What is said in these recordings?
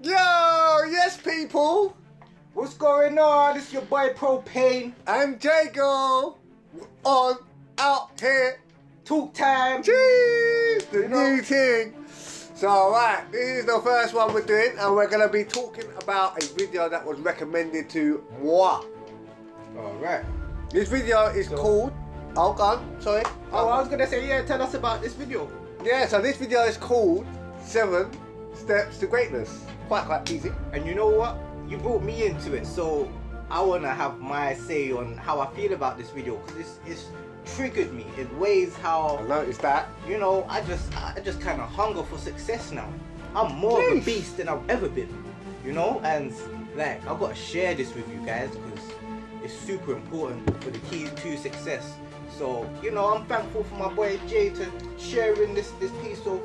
Yo, yes, people. What's going on? It's your boy Propane. I'm Jago. On out here. Talk time. Jeez, the You know- new thing. So, right, this is the first one we're doing, and we're gonna be talking about a video that was recommended to moi. Alright. This video is So- called. Oh, gone. Sorry. Oh, I was gonna say, yeah, tell us about this video. Yeah, so this video is called Seven Steps to Greatness. Quite, quite easy. And you know what? You brought me into it, so I wanna have my say on how I feel about this video because it's, it's triggered me in ways how I noticed that. you know I just I just kind of hunger for success now. I'm more of a beast than I've ever been, you know. And like I've got to share this with you guys because it's super important for the key to success. So you know I'm thankful for my boy Jay to sharing this this piece of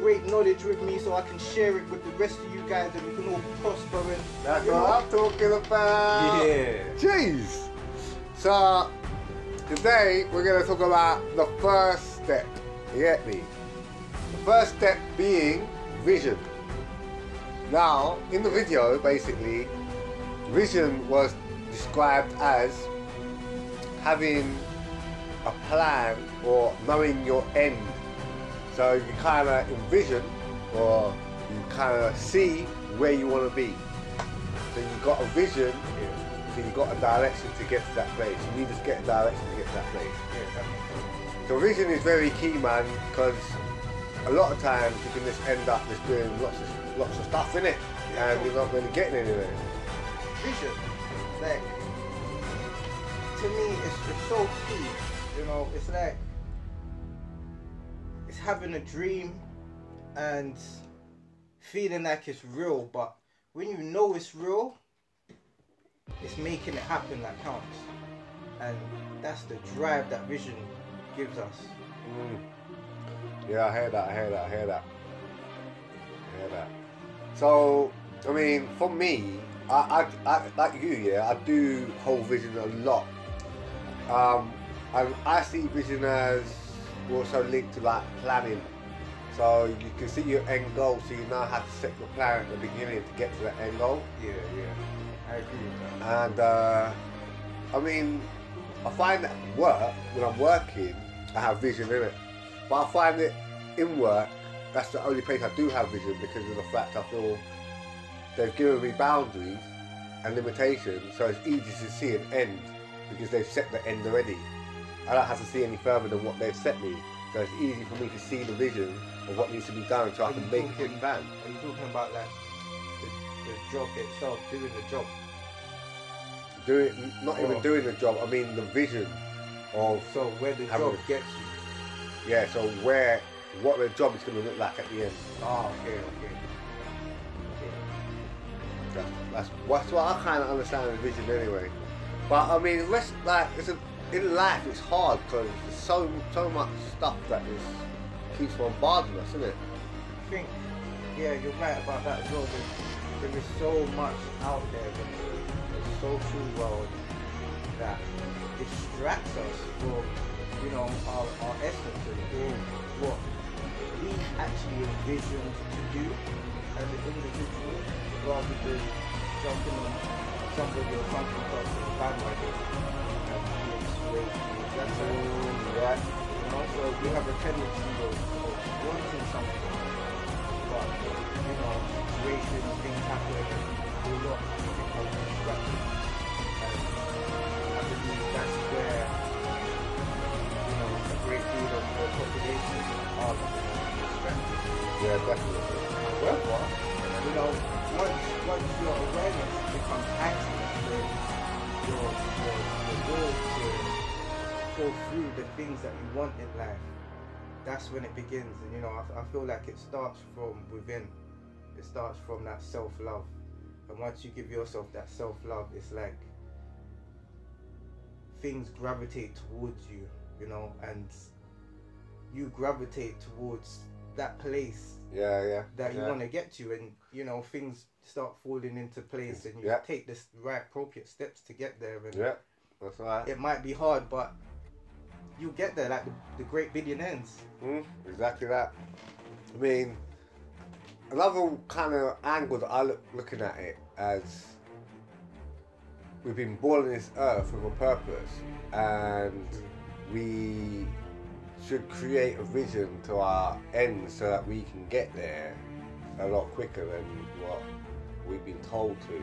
great knowledge with me, so I can share it with the rest of you guys, and we can all prosper and That's you what. I'm talking about. Yeah. Jeez. So today we're gonna talk about the first step. You get me? The first step being vision. Now, in the video, basically, vision was described as having a plan or knowing your end. So you kind of envision or you kind of see where you want to be. So you got a vision, so you got a direction to get to that place. You need to get a direction to get to that place. So vision is very key, man, because a lot of times you can just end up just doing lots of lots of stuff in it, Yeah, and you're not really getting anywhere. vision. Like to me, it's, it's so key. You know, it's like having a dream and feeling like it's real. But when you know it's real, it's making it happen that counts. And that's the drive that vision gives us. Mm. Yeah, I hear that. I hear that. I hear that. I hear that. So, I mean, for me, I, I, I like you, yeah, I do hold vision a lot. Um, and I see vision as also linked to like planning. So you can see your end goal, so you know how to set your plan at the beginning to get to that end goal. Yeah, yeah. I agree with that. And uh, I mean, I find that work when I'm working, I have vision in it. But I find it in work, that's the only place I do have vision because of the fact I feel they've given me boundaries and limitations, so it's easy to see an end because they've set the end already. I don't have to see any further than what they've set me, so it's easy for me to see the vision of what needs to be done so I can make a talking- good plan. Are you talking about like the, the job itself, doing the job? Doing, it, not even Oh. doing the job. I mean the vision of So where the job a- gets you. Yeah, so where what the job is going to look like at the end. Oh, okay, okay. okay. That's that's, that's what I kind of understand the vision anyway. But I mean, rest like it's a, in life it's hard because there's so so much stuff that is keeps bombarding us, isn't it? I think, yeah, you're right about that as well. There, is so much out there in the, social world that distracts us from, you know, our, our essence and what we actually envisioned to do as an individual rather than jumping on somebody or something else bandwagon and swayed towards that side. Right. You know, so we have a tendency of, of wanting something, but you know, situations, things happen, a lot become distracted. And I believe that's where, you know, a great deal of the population are distracted. Yeah, definitely. However, you know, once once your awareness becomes active, then your your your will to go through the things that you want in life, that's when it begins. And you know, I, I feel like it starts from within. It starts from that self love, and once you give yourself that self love, it's like things gravitate towards you, you know, and you gravitate towards that place Yeah, yeah. that you want to get to and you know things start falling into place and you Yeah. take the right appropriate steps to get there and Yeah, that's right. it might be hard but you get there like the, the great billionaires Mm, exactly that. I mean, another kind of angle that I look looking at it as we've been born on this earth with a purpose, and we should create a vision to our end so that we can get there a lot quicker than what we've been told to.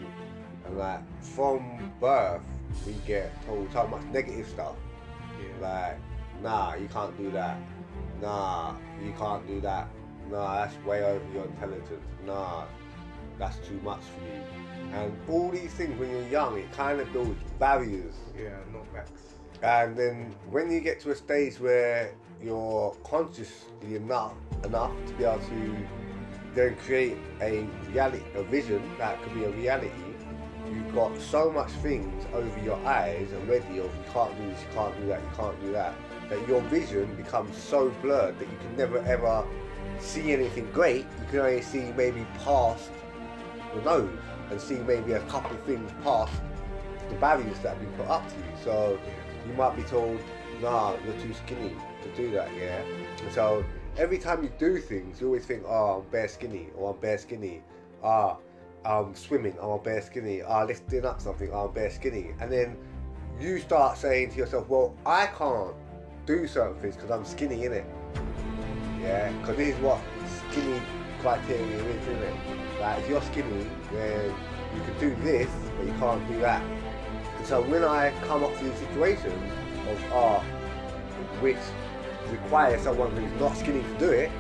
And like from birth, we get told so much negative stuff. Like, nah, you can't do that. Nah, you can't do that. Nah, that's way over your intelligence. Nah, that's too much for you. And all these things when you're young, it kind of builds barriers. Yeah, not max. And then when you get to a stage where you're consciously enough enough to be able to then create a reality, a vision that could be a reality, got so much things over your eyes already of you can't do this, you can't do that, you can't do that, that your vision becomes so blurred that you can never ever see anything great. You can only see maybe past the nose and see maybe a couple of things past the barriers that have been put up to you. So you might be told, nah, you're too skinny to do that, yeah? And so every time you do things, you always think, oh, I'm bare skinny, or I'm bare skinny. Ah, I'm swimming, oh, I'm bare skinny. I'm lifting up something, oh, I'm bare skinny. And then you start saying to yourself, well, I can't do certain things because I'm skinny, innit? Yeah, because this is what skinny criteria is, isn't it? Like, if you're skinny, then you can do this, but you can't do that. And so when I come up to these situations of ah, which requires someone who's not skinny to do it,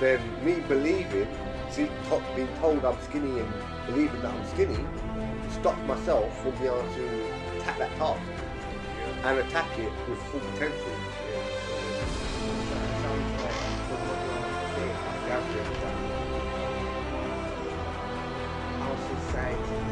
then me believing, see, being told I'm skinny and believing that I'm skinny, stops myself from being able to attack that task and attack it with full potential. Our society has influence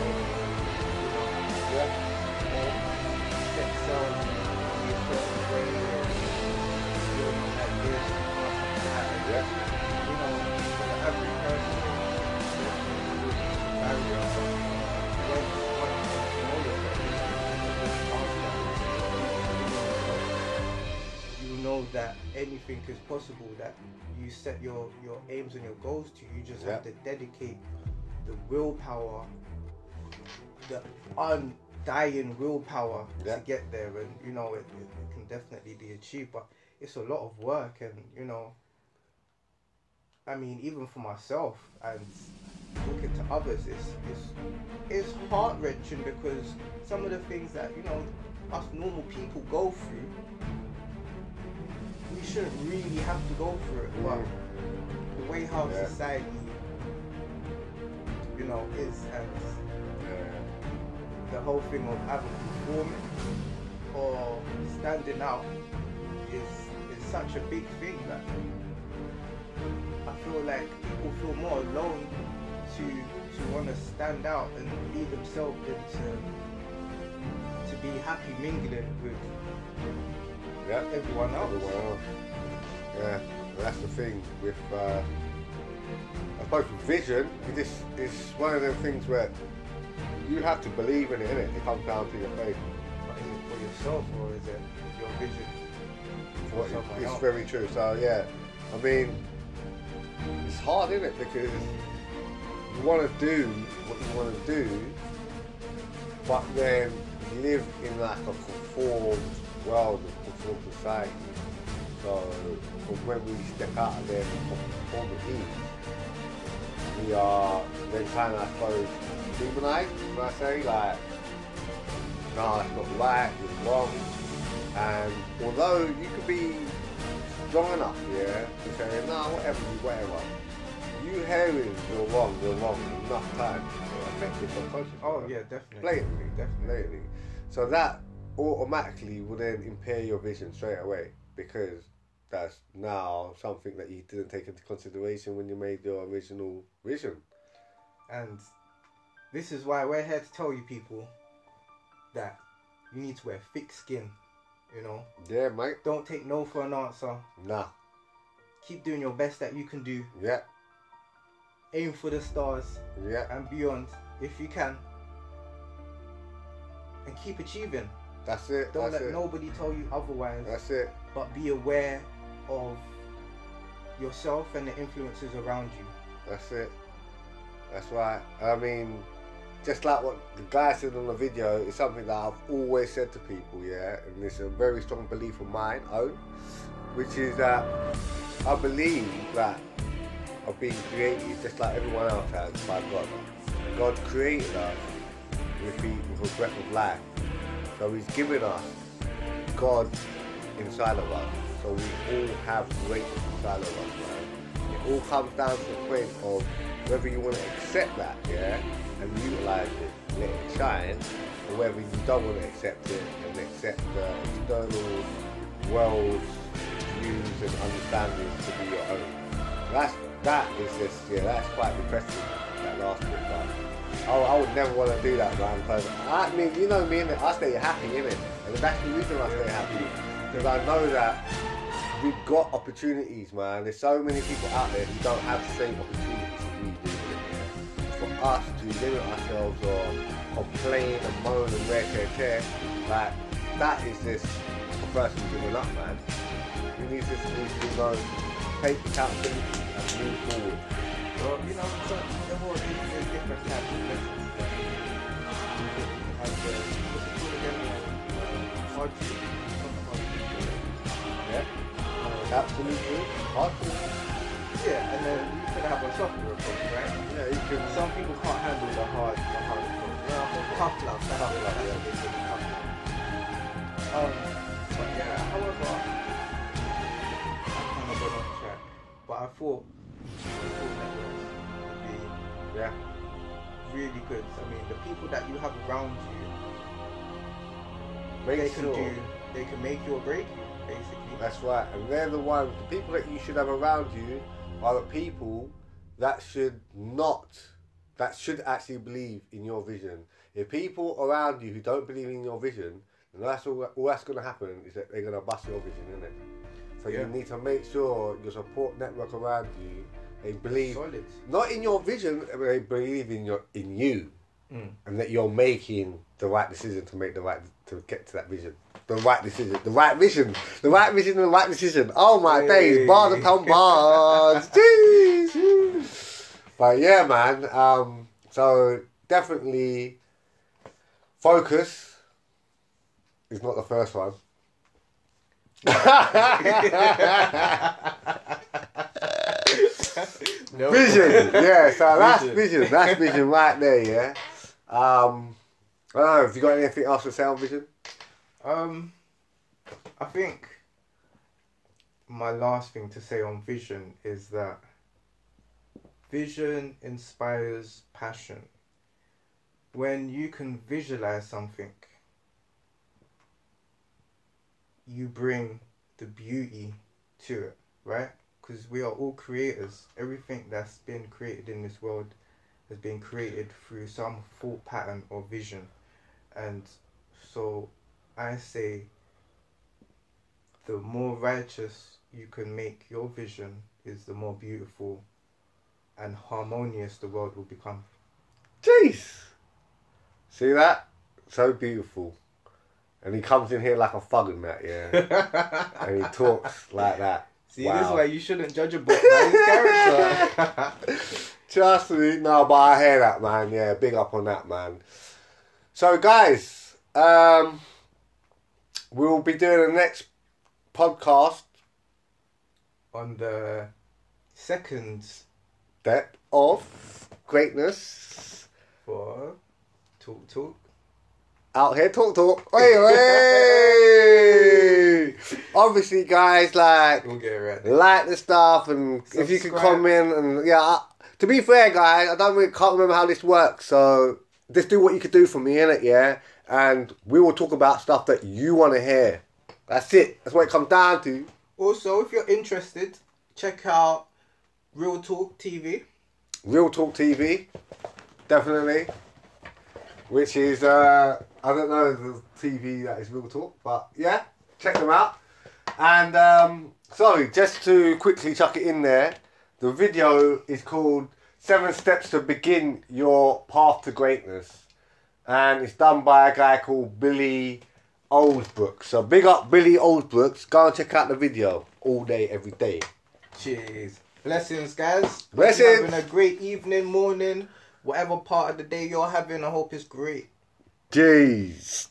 know that anything is possible, that you set your, your aims and your goals to, you just have to dedicate the willpower, the undying willpower Yeah. to get there, and you know, it, it, can definitely be achieved, but it's a lot of work, and you know, I mean, even for myself and talking to others, it's it's it's heart wrenching because some of the things that you know us normal people go through, we shouldn't really have to go for it. But the way how Yeah. society, you know, is and the whole thing of either performing or standing out is is such a big thing that I feel like people feel more alone to to want to stand out and be themselves than to be happy mingling with Yeah. everyone else. Everyone else. Yeah, that's the thing with, uh, I suppose with vision, it is, it's one of those things where you have to believe in it, innit? It comes down to your faith. But is it for yourself or is it your vision for It's else? very true. So, yeah, I mean, it's hard, isn't it? Because you want to do what you want to do, but then live in like a conformed world of conformed society. So from when we step out of their conformity, we are then of, I suppose, demonized, would I say? Like, no, that's not right, it's wrong. And although you could be strong enough, yeah, to say, no, whatever, whatever, you hearing you're wrong, you're wrong enough times, your. Oh yeah, definitely. Blatantly, definitely. blatantly. So that automatically will then impair your vision straight away because that's now something that you didn't take into consideration when you made your original vision. And this is why we're here to tell you people that you need to wear thick skin. You know, Yeah, mate. don't take no for an answer. Nah. Keep doing your best that you can do. Yeah. Aim for the stars Yeah. and beyond if you can. And keep achieving. That's it. Don't that's let it. nobody tell you otherwise. That's it. but be aware of yourself and the influences around you. That's it. That's right. I mean, just like what the guy said on the video, it's something that I've always said to people, yeah, and it's a very strong belief of mine, own, which is that I believe that I've been created just like everyone else has by God. God created us with, he, with a breath of life. So He's given us God inside of us. So we all have greatness inside of us, man. It all comes down to the point of whether you want to accept that, yeah, and utilize it, let it shine, or whether you don't want to accept it and accept the external world's views and understandings to be your own. That's that is just yeah, that's quite depressing. I, would never want to do that, man. Because I mean, you know me, innit? I stay happy, innit? And that's the reason I stay happy because I know that we've got opportunities, man. There's so many people out there who don't have the same opportunities as we do. For us to limit ourselves or complain and moan and wear tear tear, like that is just a person giving up, man. We need to, need to you know, take accountability and move forward. Well, you know, so Yeah, tough love. That's Tough what- love, that's yeah. they love. Um, but yeah, however, I kind of got off track. But I thought, thought would be Yeah, really good. I mean, the people that you have around you, make they can do, they can make you or break you, basically. That's right, and they're the ones. The people that you should have around you are the people that should not, that should actually believe in your vision. If people around you who don't believe in your vision, then that's all. All that's going to happen is that they're going to bust your vision, isn't it? So Yeah. you need to make sure your support network around you they believe Solid. not in your vision, but they believe in your in you, Mm. and that you're making the right decision to make the right to get to that vision. The right decision, the right vision, the right vision, and the right decision. Oh my Hey. days, bars upon bars. Jeez. But yeah, man. Um, so definitely focus is not the first one. No. Vision, yeah. So that's Vision. vision. That's vision right there. Yeah. Um, I don't know. Have you got anything else to say on vision? Um, I think my last thing to say on vision is that vision inspires passion. When you can visualize something, you bring the beauty to it, right? Because we are all creators. Everything that's been created in this world has been created through some thought pattern or vision. And so I say the more righteous you can make your vision is the more beautiful and harmonious the world will become. Jeez. See that? So beautiful. And he comes in here like a thug and that, yeah. and he talks like that. See, this is why you shouldn't judge a book by his character. Trust me, no, but I hear that, man. Yeah, big up on that, man. So, guys, um, we'll be doing the next podcast, On the second Depth of Greatness. for Talk Talk. Out here, talk, talk. Hey, hey! Obviously, guys, like, We'll get right. like the stuff and if you could Subscribe. comment and yeah I, to be fair guys I don't really can't remember how this works so just do what you could do for me in it yeah and we will talk about stuff that you want to hear that's it that's what it comes down to Also, if you're interested, check out Real Talk TV. Real Talk TV, definitely. Which is, uh, I don't know the TV that is Real Talk, but yeah, check them out. And um, sorry, just to quickly chuck it in there, the video is called Seven Steps to Begin Your Path to Greatness. And it's done by a guy called Billy Alsbrook. So big up Billy Alsbrooks. Go and check out the video all day, every day. Cheers. Blessings, guys. Blessings. Having a great evening, morning, whatever part of the day you're having. I hope it's great. Jeez.